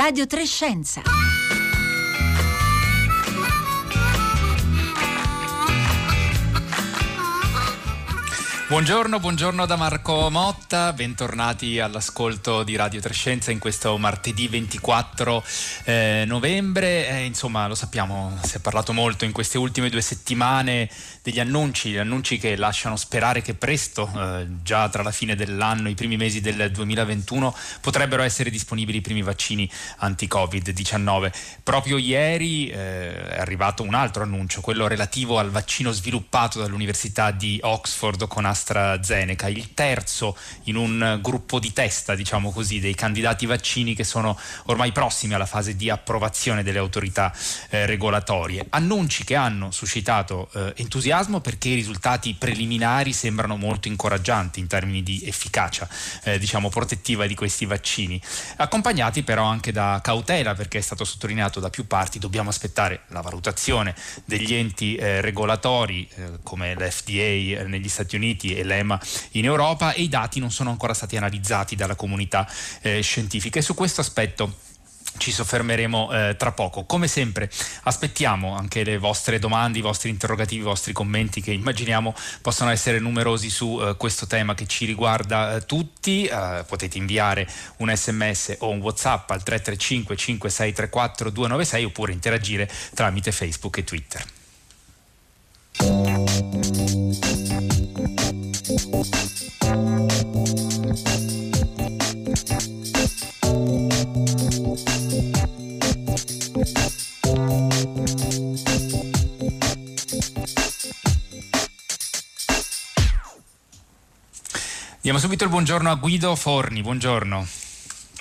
Radio Trescenza. Buongiorno, buongiorno da Marco Motta, bentornati all'ascolto di Radio Trescenza in questo martedì 24 eh, novembre. Eh, insomma, lo sappiamo, si è parlato molto in queste ultime due settimane degli annunci, annunci che lasciano sperare che presto, eh, già tra la fine dell'anno, i primi mesi del 2021, potrebbero essere disponibili i primi vaccini anti-Covid-19. Proprio ieri eh, è arrivato un altro annuncio, quello relativo al vaccino sviluppato dall'Università di Oxford con AstraZeneca AstraZeneca, il terzo in un gruppo di testa, diciamo così, dei candidati vaccini che sono ormai prossimi alla fase di approvazione delle autorità eh, regolatorie. Annunci che hanno suscitato eh, entusiasmo perché i risultati preliminari sembrano molto incoraggianti in termini di efficacia, eh, diciamo, protettiva di questi vaccini, accompagnati però anche da cautela perché è stato sottolineato da più parti, dobbiamo aspettare la valutazione degli enti eh, regolatori eh, come l'FDA eh, negli Stati Uniti e l'EMA in Europa e i dati non sono ancora stati analizzati dalla comunità eh, scientifica e su questo aspetto ci soffermeremo eh, tra poco. Come sempre aspettiamo anche le vostre domande, i vostri interrogativi, i vostri commenti che immaginiamo possano essere numerosi su eh, questo tema che ci riguarda eh, tutti. Eh, potete inviare un sms o un whatsapp al 335 5634 296 oppure interagire tramite Facebook e Twitter. Diamo subito il buongiorno a Guido Forni, buongiorno.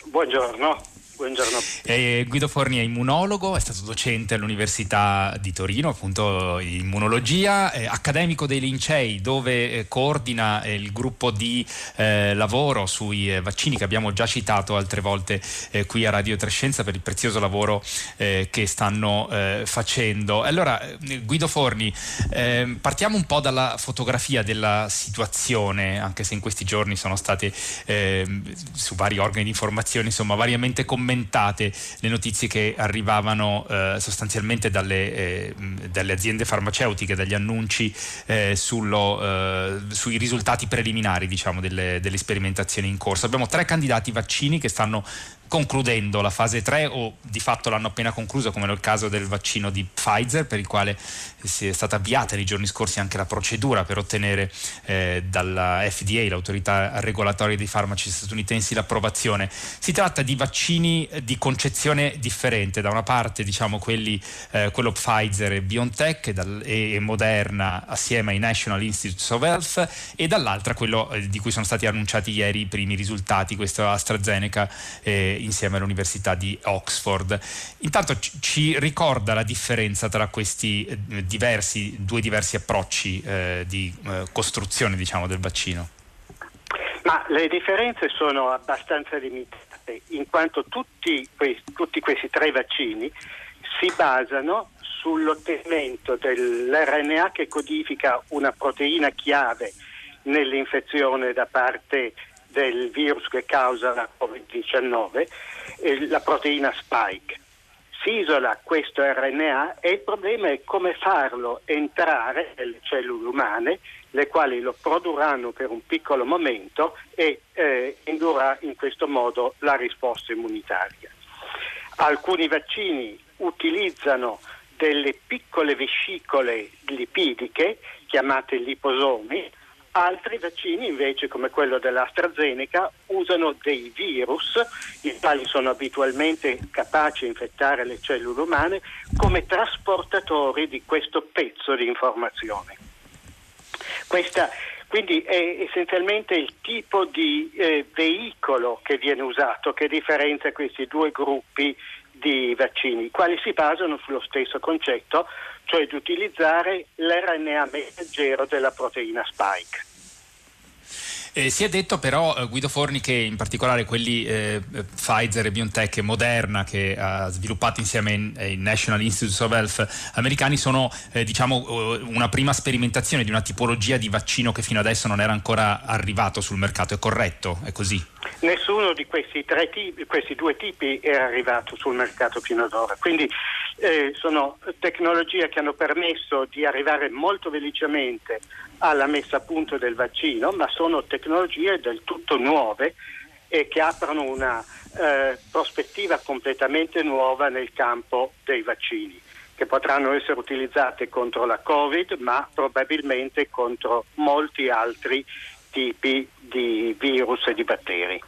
Buongiorno. Buongiorno. Eh, Guido Forni è immunologo, è stato docente all'Università di Torino, appunto immunologia, eh, accademico dei Lincei dove eh, coordina eh, il gruppo di eh, lavoro sui eh, vaccini che abbiamo già citato altre volte qui a Radio Trescenza per il prezioso lavoro che stanno facendo. Allora Guido Forni, ehm, partiamo un po' dalla fotografia della situazione, anche se in questi giorni sono state ehm, su vari organi di informazione insomma variamente commentate commentate le notizie che arrivavano eh, sostanzialmente dalle, eh, dalle, aziende farmaceutiche, dagli annunci eh, sullo, eh, sui risultati preliminari diciamo, delle, delle sperimentazioni in corso. Abbiamo tre candidati vaccini che stanno concludendo la fase 3 o di fatto l'hanno appena conclusa come nel caso del vaccino di Pfizer per il quale si è stata avviata nei giorni scorsi anche la procedura per ottenere eh, dalla FDA, l'autorità regolatoria dei farmaci statunitensi, l'approvazione. Si tratta di vaccini di concezione differente, da una parte diciamo quelli, eh, quello Pfizer e BioNTech e, dal, e, Moderna assieme ai National Institutes of Health e dall'altra quello eh, di cui sono stati annunciati ieri i primi risultati, questo AstraZeneca eh, insieme all'Università di Oxford. Intanto ci ricorda la differenza tra questi eh, diversi, due diversi approcci eh, di eh, costruzione diciamo, del vaccino? Ma le differenze sono abbastanza limitate, in quanto tutti, que- tutti questi tre vaccini si basano sull'ottenimento dell'RNA che codifica una proteina chiave nell'infezione da parte del virus che causa la Covid-19, eh, la proteina spike. Si isola questo RNA e il problema è come farlo entrare nelle cellule umane, le quali lo produrranno per un piccolo momento e eh, indurrà in questo modo la risposta immunitaria. Alcuni vaccini utilizzano delle piccole vescicole lipidiche chiamate liposomi Altri vaccini invece, come quello dell'AstraZeneca, usano dei virus, i quali sono abitualmente capaci di infettare le cellule umane, come trasportatori di questo pezzo di informazione. Questa quindi è essenzialmente il tipo di eh, veicolo che viene usato che differenzia questi due gruppi di vaccini, quali si basano sullo stesso concetto, cioè di utilizzare l'RNA messaggero della proteina spike. Eh, si è detto però, eh, Guido Forni, che in particolare quelli eh, Pfizer e BioNTech e Moderna che ha sviluppato insieme ai National Institutes of Health americani sono eh, diciamo, eh, una prima sperimentazione di una tipologia di vaccino che fino adesso non era ancora arrivato sul mercato. È corretto? È così? Nessuno di questi, tipi, questi due tipi era arrivato sul mercato fino ad ora. Quindi eh, sono tecnologie che hanno permesso di arrivare molto velocemente alla messa a punto del vaccino, ma sono tecnologie del tutto nuove e che aprono una eh, prospettiva completamente nuova nel campo dei vaccini, che potranno essere utilizzate contro la Covid, ma probabilmente contro molti altri tipi di virus e di batteri.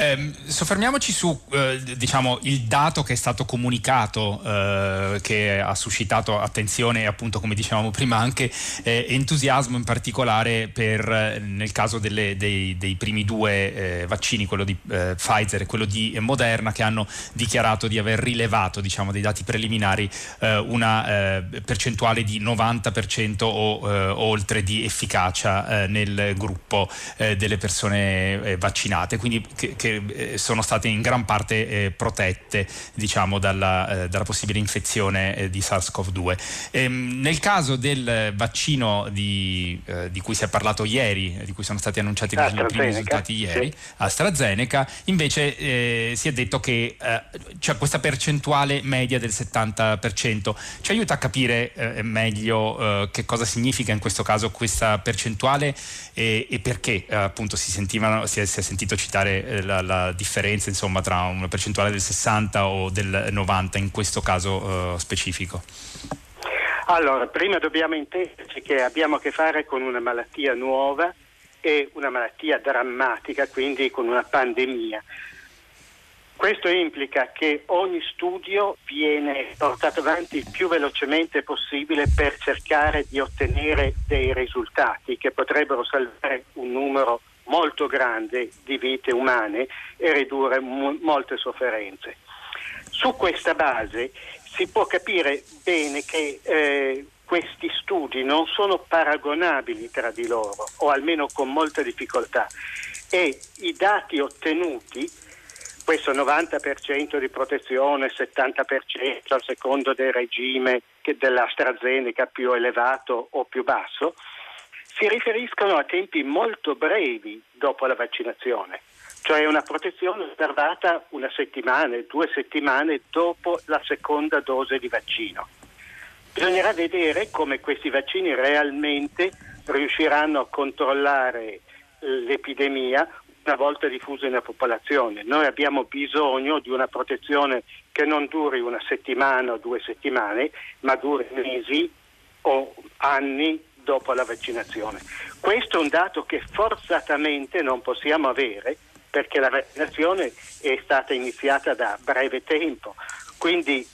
Eh, soffermiamoci su eh, diciamo, il dato che è stato comunicato, eh, che ha suscitato attenzione e appunto come dicevamo prima anche eh, entusiasmo in particolare per, eh, nel caso delle, dei, dei, primi due eh, vaccini, quello di Pfizer e quello di Moderna, che hanno dichiarato di aver rilevato diciamo, dei dati preliminari una percentuale di 90% o oltre di efficacia nel gruppo delle persone vaccinate. Quindi che, che eh, sono state in gran parte eh, protette diciamo, dalla, eh, dalla, possibile infezione eh, di SARS-CoV-2. Ehm, nel caso del vaccino di, eh, di, cui si è parlato ieri, di cui sono stati annunciati i primi risultati ieri, sì. AstraZeneca, invece si è detto che c'è questa percentuale media del 70%. Ci aiuta a capire meglio che cosa significa in questo caso questa percentuale e, e perché appunto si, sentivano, si, è, si è sentito citare la la, differenza insomma, tra una percentuale del 60 o del 90 in questo caso uh, specifico? Allora, prima dobbiamo intenderci che abbiamo a che fare con una malattia nuova e una malattia drammatica, quindi con una pandemia. Questo implica che ogni studio viene portato avanti il più velocemente possibile per cercare di ottenere dei risultati che potrebbero salvare un numero molto grande di vite umane e ridurre mo- molte sofferenze. Su questa base si può capire bene che eh, questi studi non sono paragonabili tra di loro, o almeno con molta difficoltà, e i dati ottenuti, questo 90% di protezione, 70% a secondo del regime dell'AstraZeneca più elevato o più basso, si riferiscono a tempi molto brevi dopo la vaccinazione, cioè una protezione osservata una settimana, due settimane dopo la seconda dose di vaccino. Bisognerà vedere come questi vaccini realmente riusciranno a controllare l'epidemia una volta diffusa nella popolazione. Noi abbiamo bisogno di una protezione che non duri una settimana o due settimane, ma duri mesi o anni dopo la vaccinazione. Questo è un dato che forzatamente non possiamo avere perché la vaccinazione è stata iniziata da breve tempo, quindi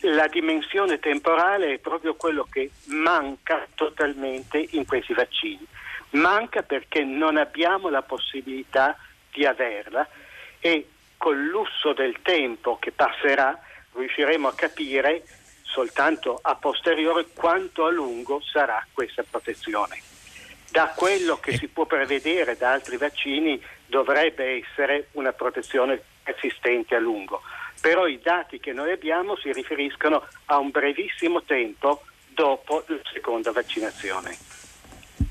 la dimensione temporale è proprio quello che manca totalmente in questi vaccini. Manca perché non abbiamo la possibilità di averla e col lusso del tempo che passerà riusciremo a capire soltanto a posteriore quanto a lungo sarà questa protezione. Da quello che si può prevedere da altri vaccini dovrebbe essere una protezione persistente a lungo, però i dati che noi abbiamo si riferiscono a un brevissimo tempo dopo la seconda vaccinazione.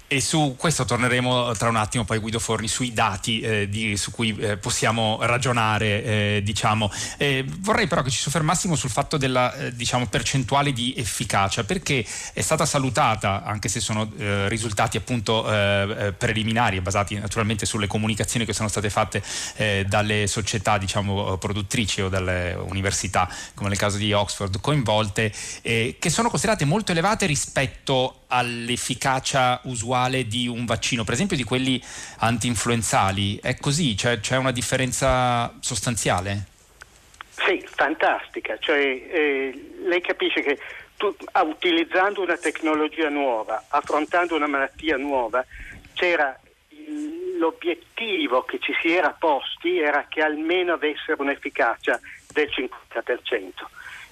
E su questo torneremo tra un attimo poi Guido Forni sui dati eh, di, su cui eh, possiamo ragionare eh, diciamo. vorrei però che ci soffermassimo sul fatto della eh, diciamo, percentuale di efficacia perché è stata salutata anche se sono eh, risultati appunto eh, preliminari basati naturalmente sulle comunicazioni che sono state fatte dalle società diciamo, produttrici o dalle università come nel caso di Oxford coinvolte che sono considerate molto elevate rispetto all'efficacia usuale di un vaccino, per esempio di quelli anti-influenzali. È così? Cioè, c'è una differenza sostanziale? Sì, fantastica. Cioè, eh, lei capisce che tu, utilizzando una tecnologia nuova, affrontando una malattia nuova, c'era l'obiettivo che ci si era posti era che almeno avessero un'efficacia del 50%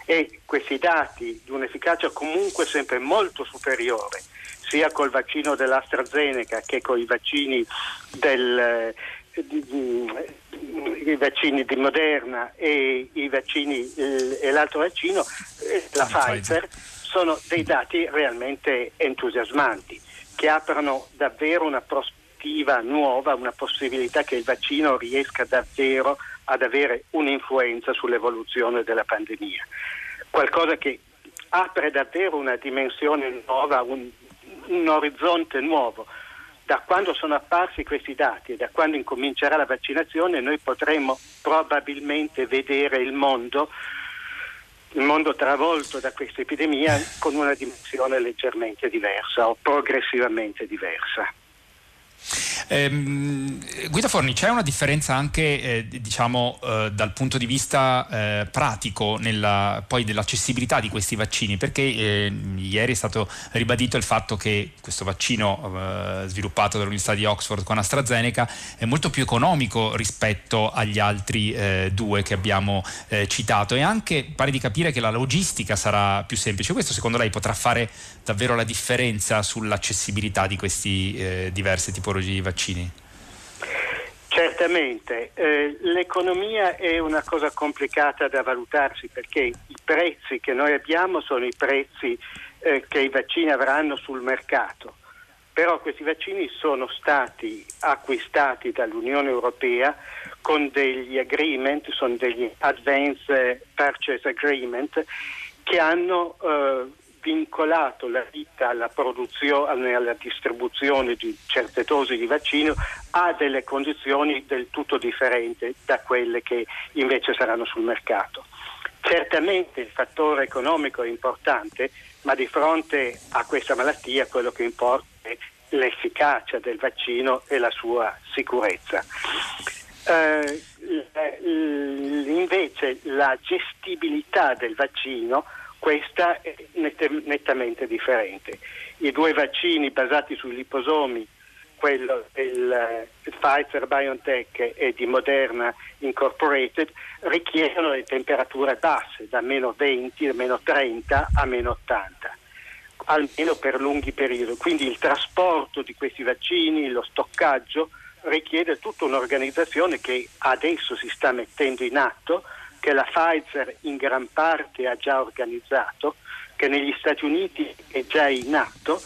e questi dati di un'efficacia comunque sempre molto superiore sia col vaccino dell'AstraZeneca che con i vaccini del, i vaccini di Moderna e, vaccini, e l'altro vaccino, eh, la Pfizer, sono dei dati realmente entusiasmanti che aprono davvero una prospettiva nuova, una possibilità che il vaccino riesca davvero ad avere un'influenza sull'evoluzione della pandemia. Qualcosa che apre davvero una dimensione nuova, un, un orizzonte nuovo da quando sono apparsi questi dati e da quando incomincerà la vaccinazione noi potremo probabilmente vedere il mondo, il mondo travolto da questa epidemia con una dimensione leggermente diversa o progressivamente diversa. Ehm, Guido Forni, c'è una differenza anche eh, diciamo, eh, dal punto di vista eh, pratico nella, poi dell'accessibilità di questi vaccini, perché eh, ieri è stato ribadito il fatto che questo vaccino eh, sviluppato dall'Università di Oxford con AstraZeneca è molto più economico rispetto agli altri eh, due che abbiamo citato e anche pare di capire che la logistica sarà più semplice. Questo secondo lei potrà fare davvero la differenza sull'accessibilità di queste diverse tipologie di vaccini? Certamente, eh, l'economia è una cosa complicata da valutarsi perché i prezzi che noi abbiamo sono i prezzi eh, che i vaccini avranno sul mercato, però questi vaccini sono stati acquistati dall'Unione Europea con degli agreement, sono degli advance purchase agreement che hanno eh, vincolato la vita alla produzione, alla distribuzione di certe dosi di vaccino a delle condizioni del tutto differenti da quelle che invece saranno sul mercato. Certamente il fattore economico è importante, ma di fronte a questa malattia quello che importa è l'efficacia del vaccino e la sua sicurezza. Eh, invece la gestibilità del vaccino questa è nettamente differente. I due vaccini basati sui liposomi, quello del Pfizer BioNTech e di Moderna Incorporated, richiedono le temperature basse, da meno 20, da meno 30 a meno 80 almeno per lunghi periodi. Quindi il trasporto di questi vaccini, lo stoccaggio, richiede tutta un'organizzazione che adesso si sta mettendo in atto che la Pfizer in gran parte ha già organizzato, che negli Stati Uniti è già in atto,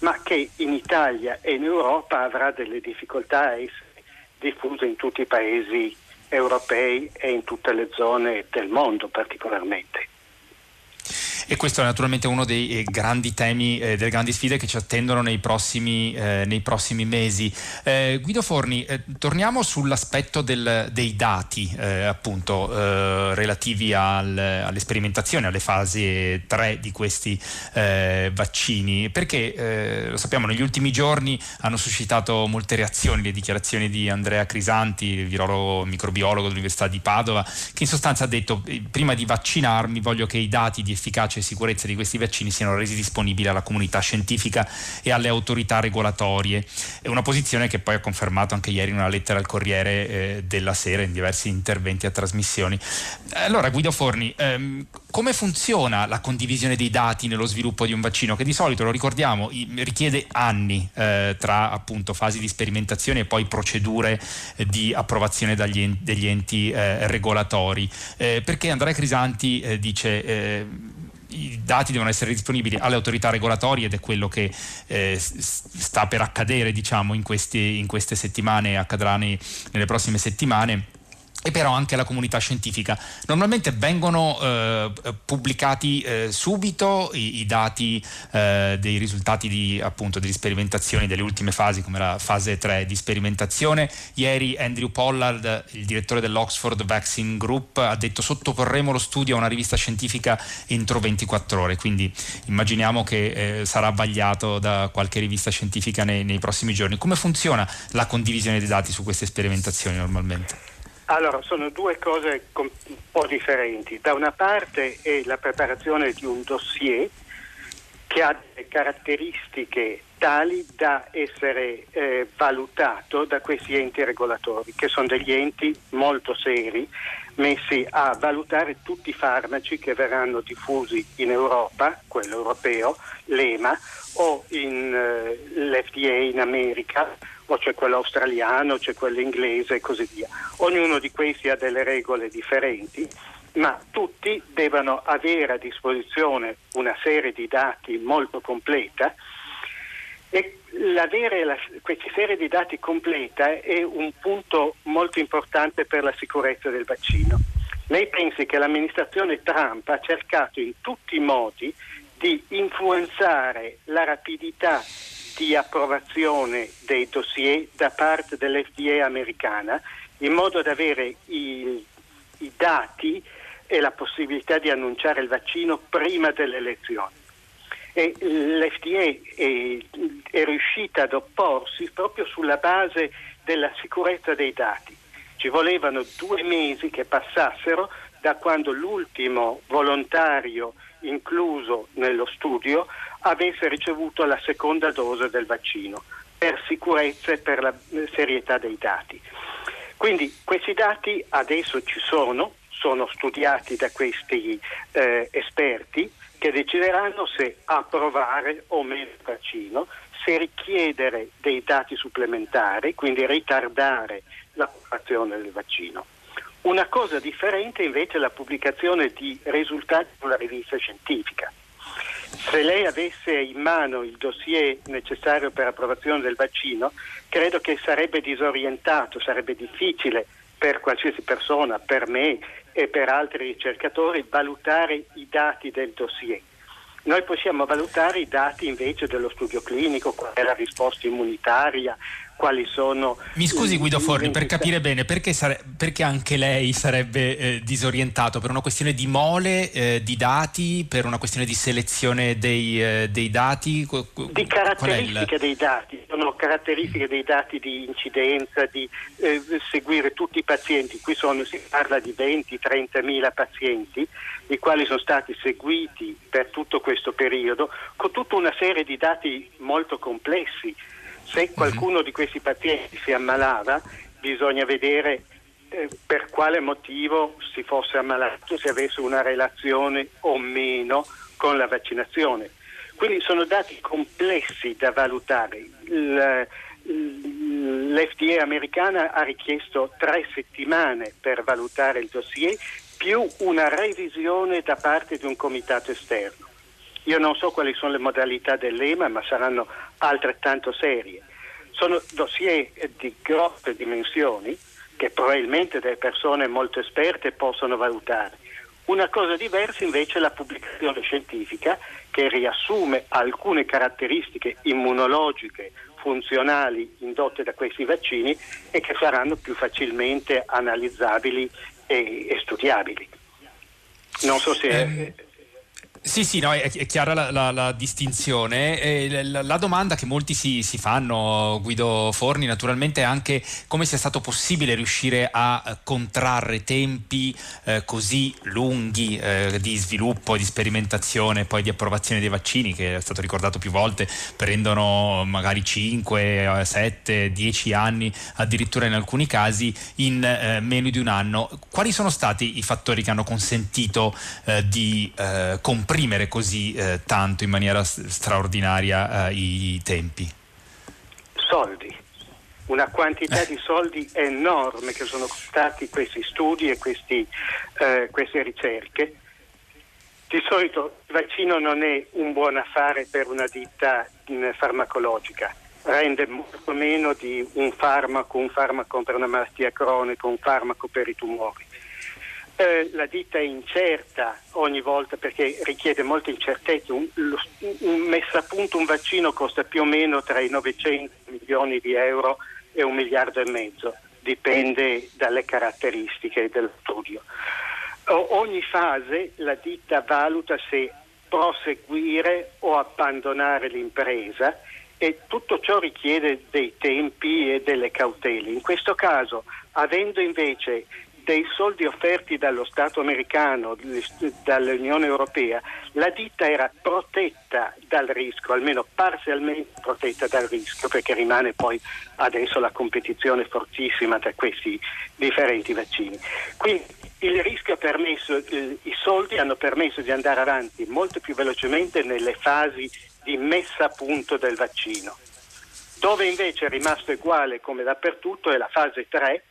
ma che in Italia e in Europa avrà delle difficoltà a essere diffuso in tutti i paesi europei e in tutte le zone del mondo particolarmente. E questo è naturalmente uno dei eh, grandi temi, eh, delle grandi sfide che ci attendono nei prossimi, eh, nei prossimi mesi. Eh, Guido Forni, eh, torniamo sull'aspetto del, dei dati eh, appunto relativi al, alle sperimentazioni, alle fasi 3 di questi vaccini, perché lo sappiamo negli ultimi giorni hanno suscitato molte reazioni le dichiarazioni di Andrea Crisanti, virologo microbiologo dell'Università di Padova, che in sostanza ha detto prima di vaccinarmi voglio che i dati di efficacia e sicurezza di questi vaccini siano resi disponibili alla comunità scientifica e alle autorità regolatorie. È una posizione che poi ha confermato anche ieri in una lettera al Corriere eh, della Sera in diversi interventi a trasmissioni. Allora Guido Forni, ehm, come funziona la condivisione dei dati nello sviluppo di un vaccino che di solito, lo ricordiamo, richiede anni eh, tra appunto fasi di sperimentazione e poi procedure eh, di approvazione dagli, degli enti eh, regolatori? Eh, perché Andrea Crisanti dice i dati devono essere disponibili alle autorità regolatorie ed è quello che eh, sta per accadere diciamo, in, questi, in queste settimane, accadrà nei, nelle prossime settimane e però anche la comunità scientifica. Normalmente vengono eh, pubblicati eh, subito i, i dati eh, dei risultati di, appunto, delle sperimentazioni delle ultime fasi, come la fase 3 di sperimentazione. Ieri Andrew Pollard, il direttore dell'Oxford Vaccine Group, ha detto sottoporremo lo studio a una rivista scientifica entro 24 ore, quindi immaginiamo che eh, sarà vagliato da qualche rivista scientifica nei, nei prossimi giorni. Come funziona la condivisione dei dati su queste sperimentazioni normalmente? Allora, sono due cose un po' differenti. Da una parte è la preparazione di un dossier che ha delle caratteristiche tali da essere eh, valutato da questi enti regolatori, che sono degli enti molto seri, messi a valutare tutti i farmaci che verranno diffusi in Europa, quello europeo, l'EMA, o in, eh, l'FDA in America, o c'è quello australiano, c'è quello inglese e così via. Ognuno di questi ha delle regole differenti ma tutti devono avere a disposizione una serie di dati molto completa e l'avere la, questa serie di dati completa è un punto molto importante per la sicurezza del vaccino. Lei pensi che l'amministrazione Trump ha cercato in tutti i modi di influenzare la rapidità di approvazione dei dossier da parte dell'FDA americana in modo da avere i, i dati e la possibilità di annunciare il vaccino prima delle elezioni. E L'FDA è, riuscita ad opporsi proprio sulla base della sicurezza dei dati. Ci volevano due mesi che passassero da quando l'ultimo volontario incluso nello studio avesse ricevuto la seconda dose del vaccino per sicurezza e per la serietà dei dati. Quindi questi dati adesso ci sono, sono studiati da questi eh, esperti che decideranno se approvare o meno il vaccino, se richiedere dei dati supplementari, quindi ritardare l'approvazione del vaccino. Una cosa differente invece è la pubblicazione di risultati sulla rivista scientifica. Se lei avesse in mano il dossier necessario per approvazione del vaccino, credo che sarebbe disorientato, sarebbe difficile per qualsiasi persona, per me e per altri ricercatori, valutare i dati del dossier. Noi possiamo valutare i dati invece dello studio clinico, qual è la risposta immunitaria, quali sono... Mi scusi Guido Forni, per capire bene, perché, sare- perché anche lei sarebbe eh, disorientato? Per una questione di mole eh, di dati, per una questione di selezione dei, eh, dei dati? Di caratteristiche dei dati, sono caratteristiche dei dati di incidenza, di eh, seguire tutti i pazienti, qui sono, si parla di 20-30 mila pazienti, i quali sono stati seguiti per tutto questo periodo, con tutta una serie di dati molto complessi se mhm. qualcuno di questi pazienti si ammalava, bisogna vedere eh, per quale motivo si fosse ammalato, se avesse una relazione o meno con la vaccinazione. Quindi sono dati complessi da valutare. L'FDA americana ha richiesto tre settimane per valutare il dossier più una revisione da parte di un comitato esterno. Io non so quali sono le modalità dell'EMA, ma saranno altrettanto serie. Sono dossier di grosse dimensioni che probabilmente delle persone molto esperte possono valutare. Una cosa diversa invece è la pubblicazione scientifica che riassume alcune caratteristiche immunologiche funzionali indotte da questi vaccini e che saranno più facilmente analizzabili e, e studiabili. Non so se... Eh, sì, sì, no, è, chiara la, la, la distinzione. La, la, domanda che molti si, si, fanno, Guido Forni, naturalmente è anche come sia stato possibile riuscire a contrarre tempi eh, così lunghi eh, di sviluppo, di sperimentazione e poi di approvazione dei vaccini, che è stato ricordato più volte, prendono magari 5, 7, 10 anni, addirittura in alcuni casi, in eh, meno di un anno. Quali sono stati i fattori che hanno consentito eh, di eh, comprare? Comprimere così eh, tanto in maniera straordinaria eh, i tempi? Soldi, una quantità di soldi enorme che sono costati questi studi e questi, eh, queste ricerche. Di solito il vaccino non è un buon affare per una ditta farmacologica, rende molto meno di un farmaco, un farmaco per una malattia cronica, un farmaco per i tumori eh, la ditta è incerta ogni volta perché richiede molta incertezza. Un, un, messo a punto un vaccino costa più o meno tra i 900 milioni di euro e un miliardo e mezzo, dipende dalle caratteristiche dello studio. O, ogni fase la ditta valuta se proseguire o abbandonare l'impresa e tutto ciò richiede dei tempi e delle cautele. In questo caso, avendo invece dei soldi offerti dallo Stato americano, dall'Unione Europea, la ditta era protetta dal rischio, almeno parzialmente protetta dal rischio, perché rimane poi adesso la competizione fortissima tra questi differenti vaccini. Quindi il rischio ha permesso, i soldi hanno permesso di andare avanti molto più velocemente nelle fasi di messa a punto del vaccino. Dove invece è rimasto uguale come dappertutto è la fase 3,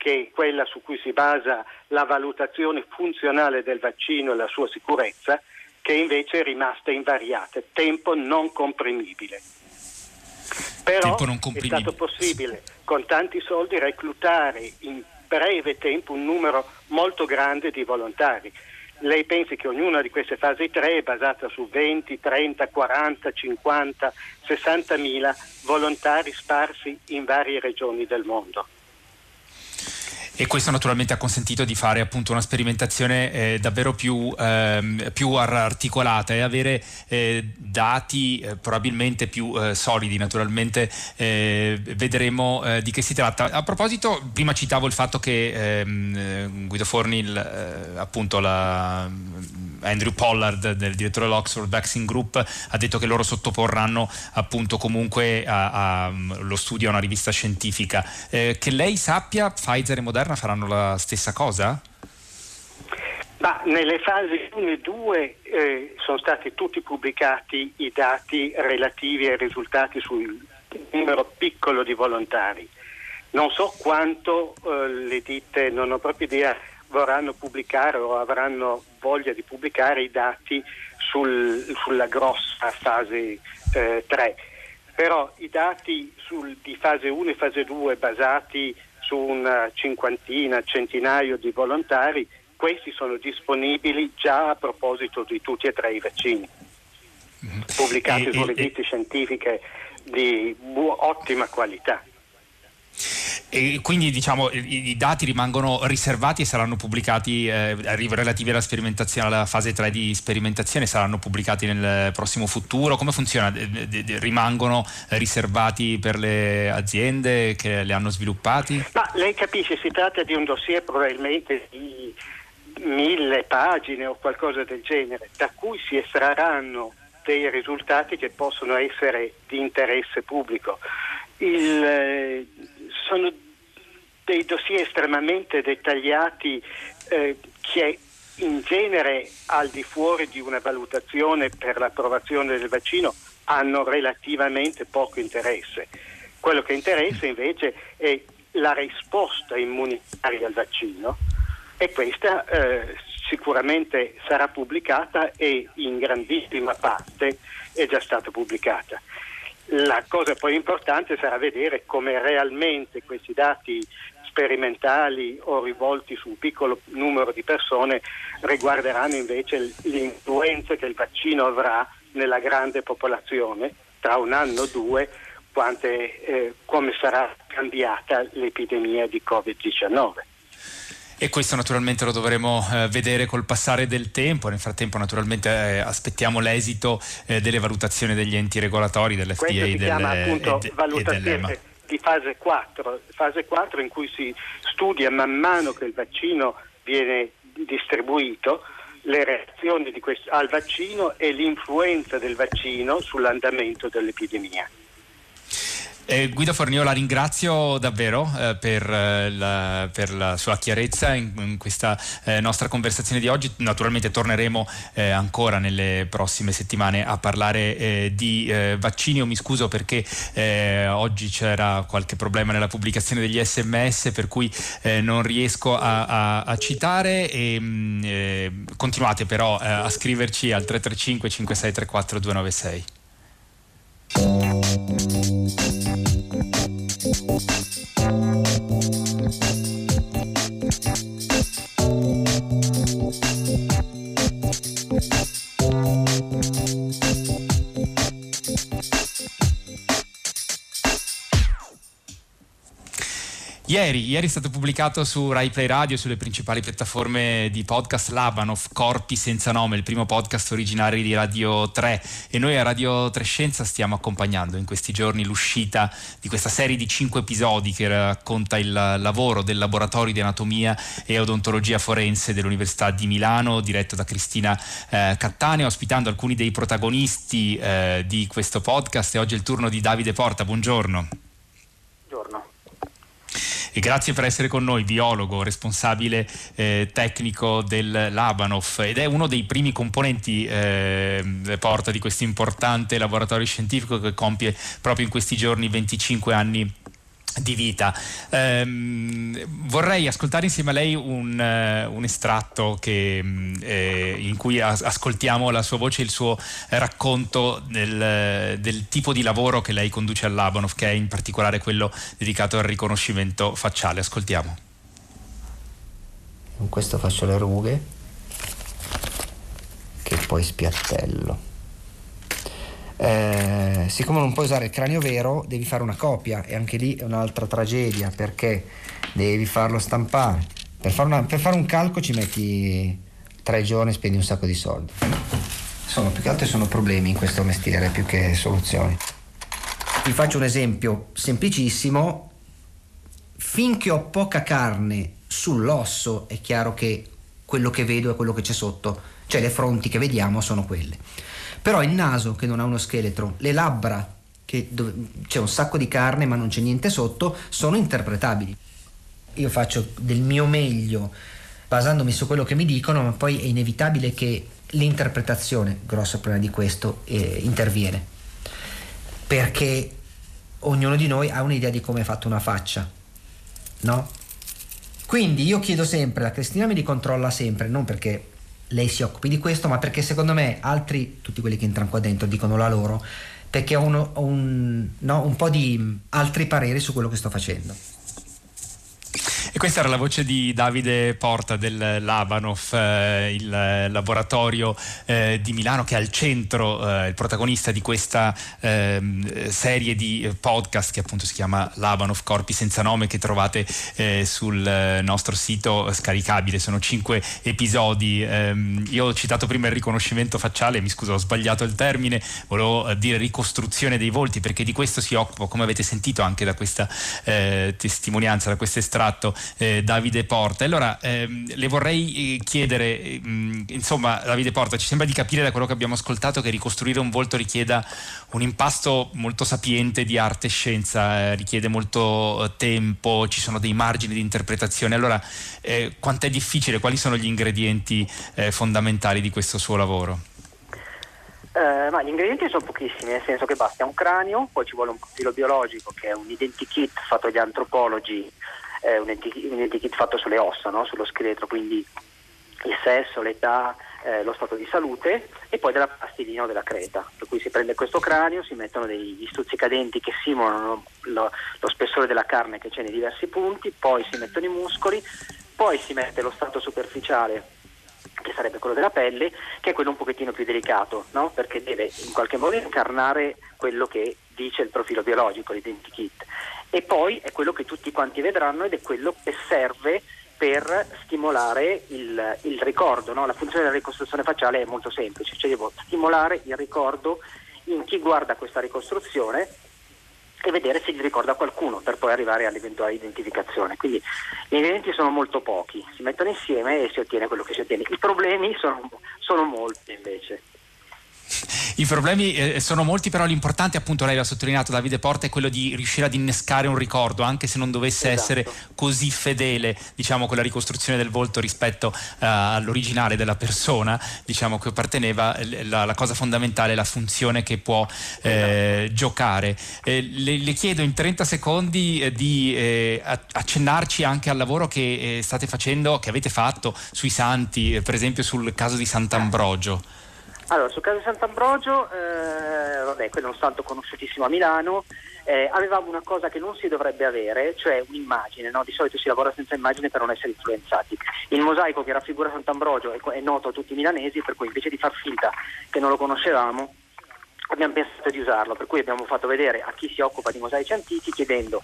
che è quella su cui si basa la valutazione funzionale del vaccino e la sua sicurezza, che invece è rimasta invariata, tempo non comprimibile. Però non è stato possibile con tanti soldi reclutare in breve tempo un numero molto grande di volontari. Lei pensi che ognuna di queste fasi 3 è basata su 20, 30, 40, 50, 60 mila volontari sparsi in varie regioni del mondo e questo naturalmente ha consentito di fare appunto una sperimentazione eh, davvero più, ehm, più, articolata e avere eh, dati eh, probabilmente più eh, solidi. Naturalmente eh, vedremo eh, di che si tratta. A proposito prima citavo il fatto che ehm, Guido Forni appunto la Andrew Pollard, del direttore dell'Oxford Vaccine Group, ha detto che loro sottoporranno appunto comunque allo studio a una rivista scientifica. Eh, che lei sappia, Pfizer e Moderna faranno la stessa cosa? Ma nelle fasi 1 e 2 eh, sono stati tutti pubblicati i dati relativi ai risultati sul numero piccolo di volontari. Non so quanto eh, le ditte, non ho proprio idea, vorranno pubblicare o avranno voglia di pubblicare i dati sul, sulla grossa fase eh, 3. Però i dati sul, di fase 1 e fase 2 basati su una cinquantina, centinaio di volontari, questi sono disponibili già a proposito di tutti e tre i vaccini, mm-hmm. pubblicati su riviste scientifiche di bu- ottima qualità. E quindi diciamo i, i, dati rimangono riservati e saranno pubblicati eh, relativi alla sperimentazione, alla fase 3 di sperimentazione, saranno pubblicati nel prossimo futuro. Come funziona? rimangono riservati per le aziende che le hanno sviluppati? Ma lei capisce, si tratta di un dossier probabilmente di mille pagine o qualcosa del genere, da cui si estrarranno dei risultati che possono essere di interesse pubblico. Il, eh, sono dei dossier estremamente dettagliati eh, che in genere al di fuori di una valutazione per l'approvazione del vaccino hanno relativamente poco interesse. Quello che interessa invece è la risposta immunitaria al vaccino e questa eh, sicuramente sarà pubblicata e in grandissima parte è già stata pubblicata. La cosa poi importante sarà vedere come realmente questi dati sperimentali o rivolti su un piccolo numero di persone riguarderanno invece l'influenza che il vaccino avrà nella grande popolazione tra un anno o due quante, eh, come sarà cambiata l'epidemia di Covid-19. E questo naturalmente lo dovremo eh, vedere col passare del tempo. Nel frattempo, naturalmente, eh, aspettiamo l'esito eh, delle valutazioni degli enti regolatori, dell'FDA questo si chiama appunto e, valutazione di fase 4, fase 4 in cui si studia man mano che il vaccino viene distribuito le reazioni questo, al vaccino e l'influenza del vaccino sull'andamento dell'epidemia. Eh, Guido Fornio la ringrazio davvero eh, per, eh, la, per, la, sua chiarezza in, in questa eh, nostra conversazione di oggi. Naturalmente torneremo eh, ancora nelle prossime settimane a parlare eh, di vaccini. Io mi scuso perché oggi c'era qualche problema nella pubblicazione degli sms per cui non riesco a, a, a citare. E, mm, continuate però a scriverci al 335 5634 296. Ieri, ieri, è stato pubblicato su Rai Play Radio, sulle principali piattaforme di podcast Labanov, Corpi senza nome, il primo podcast originale di Radio 3 e noi a Radio 3 Scienza stiamo accompagnando in questi giorni l'uscita di questa serie di cinque episodi che racconta il lavoro del laboratorio di anatomia e odontologia forense dell'Università di Milano, diretto da Cristina eh, Cattaneo, ospitando alcuni dei protagonisti eh, di questo podcast. E oggi è il turno di Davide Porta, buongiorno. Buongiorno e grazie per essere con noi, biologo, responsabile eh, tecnico del Labanov ed è uno dei primi componenti eh, porta di questo importante laboratorio scientifico che compie proprio in questi giorni 25 anni di vita. Um, vorrei ascoltare insieme a lei un, uh, un estratto che, mm, eh, in cui as- ascoltiamo la sua voce e il suo racconto del, del, tipo di lavoro che lei conduce al Labanov, che è in particolare quello dedicato al riconoscimento facciale. Ascoltiamo. Con questo faccio le rughe che poi spiattello eh, siccome non puoi usare il cranio vero devi fare una copia e anche lì è un'altra tragedia perché devi farlo stampare. Per fare, una, per fare un calco ci metti tre giorni e spendi un sacco di soldi. Sono più che altro sono problemi in questo mestiere più che soluzioni. Vi faccio un esempio semplicissimo. Finché ho poca carne sull'osso è chiaro che quello che vedo è quello che c'è sotto, cioè le fronti che vediamo sono quelle. Però il naso che non ha uno scheletro, le labbra che dove c'è un sacco di carne ma non c'è niente sotto, sono interpretabili. Io faccio del mio meglio basandomi su quello che mi dicono, ma poi è inevitabile che l'interpretazione, grosso problema di questo, eh, interviene. Perché ognuno di noi ha un'idea di come è fatta una faccia, no? Quindi io chiedo sempre, la Cristina mi ricontrolla sempre, non perché lei si occupi di questo, ma perché secondo me altri, tutti quelli che entrano qua dentro, dicono la loro, perché ho, uno, ho un, no, un po' di altri pareri su quello che sto facendo. Questa era la voce di Davide Porta del Labanov, eh, il laboratorio eh, di Milano che è al centro, eh, il protagonista di questa ehm, serie di podcast che appunto si chiama Labanov Corpi senza nome che trovate eh, sul nostro sito scaricabile. Sono cinque episodi. Ehm, io ho citato prima il riconoscimento facciale, mi scuso, ho sbagliato il termine, volevo eh, dire ricostruzione dei volti perché di questo si occupa, come avete sentito anche da questa eh, testimonianza, da questo estratto eh, Davide Porta. Allora ehm, le vorrei eh, chiedere, ehm, insomma, Davide Porta, ci sembra di capire da quello che abbiamo ascoltato che ricostruire un volto richieda un impasto molto sapiente di arte e scienza, eh, richiede molto eh, tempo, ci sono dei margini di interpretazione. Allora, eh, quanto è difficile, quali sono gli ingredienti eh, fondamentali di questo suo lavoro? Eh, ma gli ingredienti sono pochissimi, nel senso che basta un cranio, poi ci vuole un profilo biologico che è un identikit fatto dagli antropologi eh, un, identikit fatto sulle ossa, no? sullo scheletro, quindi il sesso, l'età, eh, lo stato di salute e poi della plastilina o della creta. Per cui si prende questo cranio, si mettono degli stuzzicadenti che simulano lo, lo spessore della carne che c'è nei diversi punti, poi si mettono i muscoli, poi si mette lo stato superficiale che sarebbe quello della pelle, che è quello un pochettino più delicato, no? perché deve in qualche modo incarnare quello che dice il profilo biologico, l'identikit e poi è quello che tutti quanti vedranno ed è quello che serve per stimolare il, il ricordo. No? La funzione della ricostruzione facciale è molto semplice, cioè devo stimolare il ricordo in chi guarda questa ricostruzione e vedere se gli ricorda qualcuno per poi arrivare all'eventuale identificazione. Quindi gli ingredienti sono molto pochi, si mettono insieme e si ottiene quello che si ottiene. I problemi sono, sono molti invece. I problemi eh, sono molti, però l'importante, appunto, lei l'ha sottolineato Davide Porta, è quello di riuscire ad innescare un ricordo, anche se non dovesse esatto. essere così fedele, diciamo, con la ricostruzione del volto rispetto uh, all'originale della persona, diciamo, che apparteneva, la, la, cosa fondamentale è la funzione che può eh, esatto. giocare. Eh, le, le, chiedo in 30 secondi eh, di eh, accennarci anche al lavoro che state facendo, che avete fatto sui santi, per esempio sul caso di Sant'Ambrogio. Allora, sul caso di Sant'Ambrogio, eh, vabbè, quello è un santo conosciutissimo a Milano, eh, avevamo una cosa che non si dovrebbe avere, cioè un'immagine, no? di solito si lavora senza immagine per non essere influenzati. Il mosaico che raffigura Sant'Ambrogio è, è noto a tutti i milanesi, per cui invece di far finta che non lo conoscevamo, abbiamo pensato di usarlo, per cui abbiamo fatto vedere a chi si occupa di mosaici antichi chiedendo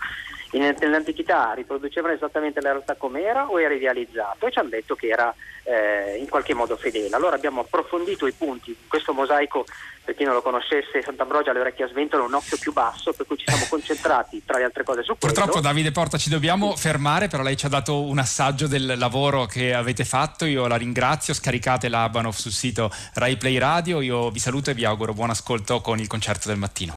nell'antichità riproducevano esattamente la realtà com'era o era idealizzato e ci hanno detto che era eh, in qualche modo fedele. Allora abbiamo approfondito i punti, questo mosaico per chi non lo conoscesse Sant'Ambrogio alle orecchie a sventola un occhio più basso per cui ci siamo concentrati tra le altre cose su questo. Purtroppo Davide Porta ci dobbiamo fermare però lei ci ha dato un assaggio del lavoro che avete fatto, io la ringrazio, scaricate la Banov sul sito Rai Play Radio, io vi saluto e vi auguro buon ascolto con il concerto del mattino.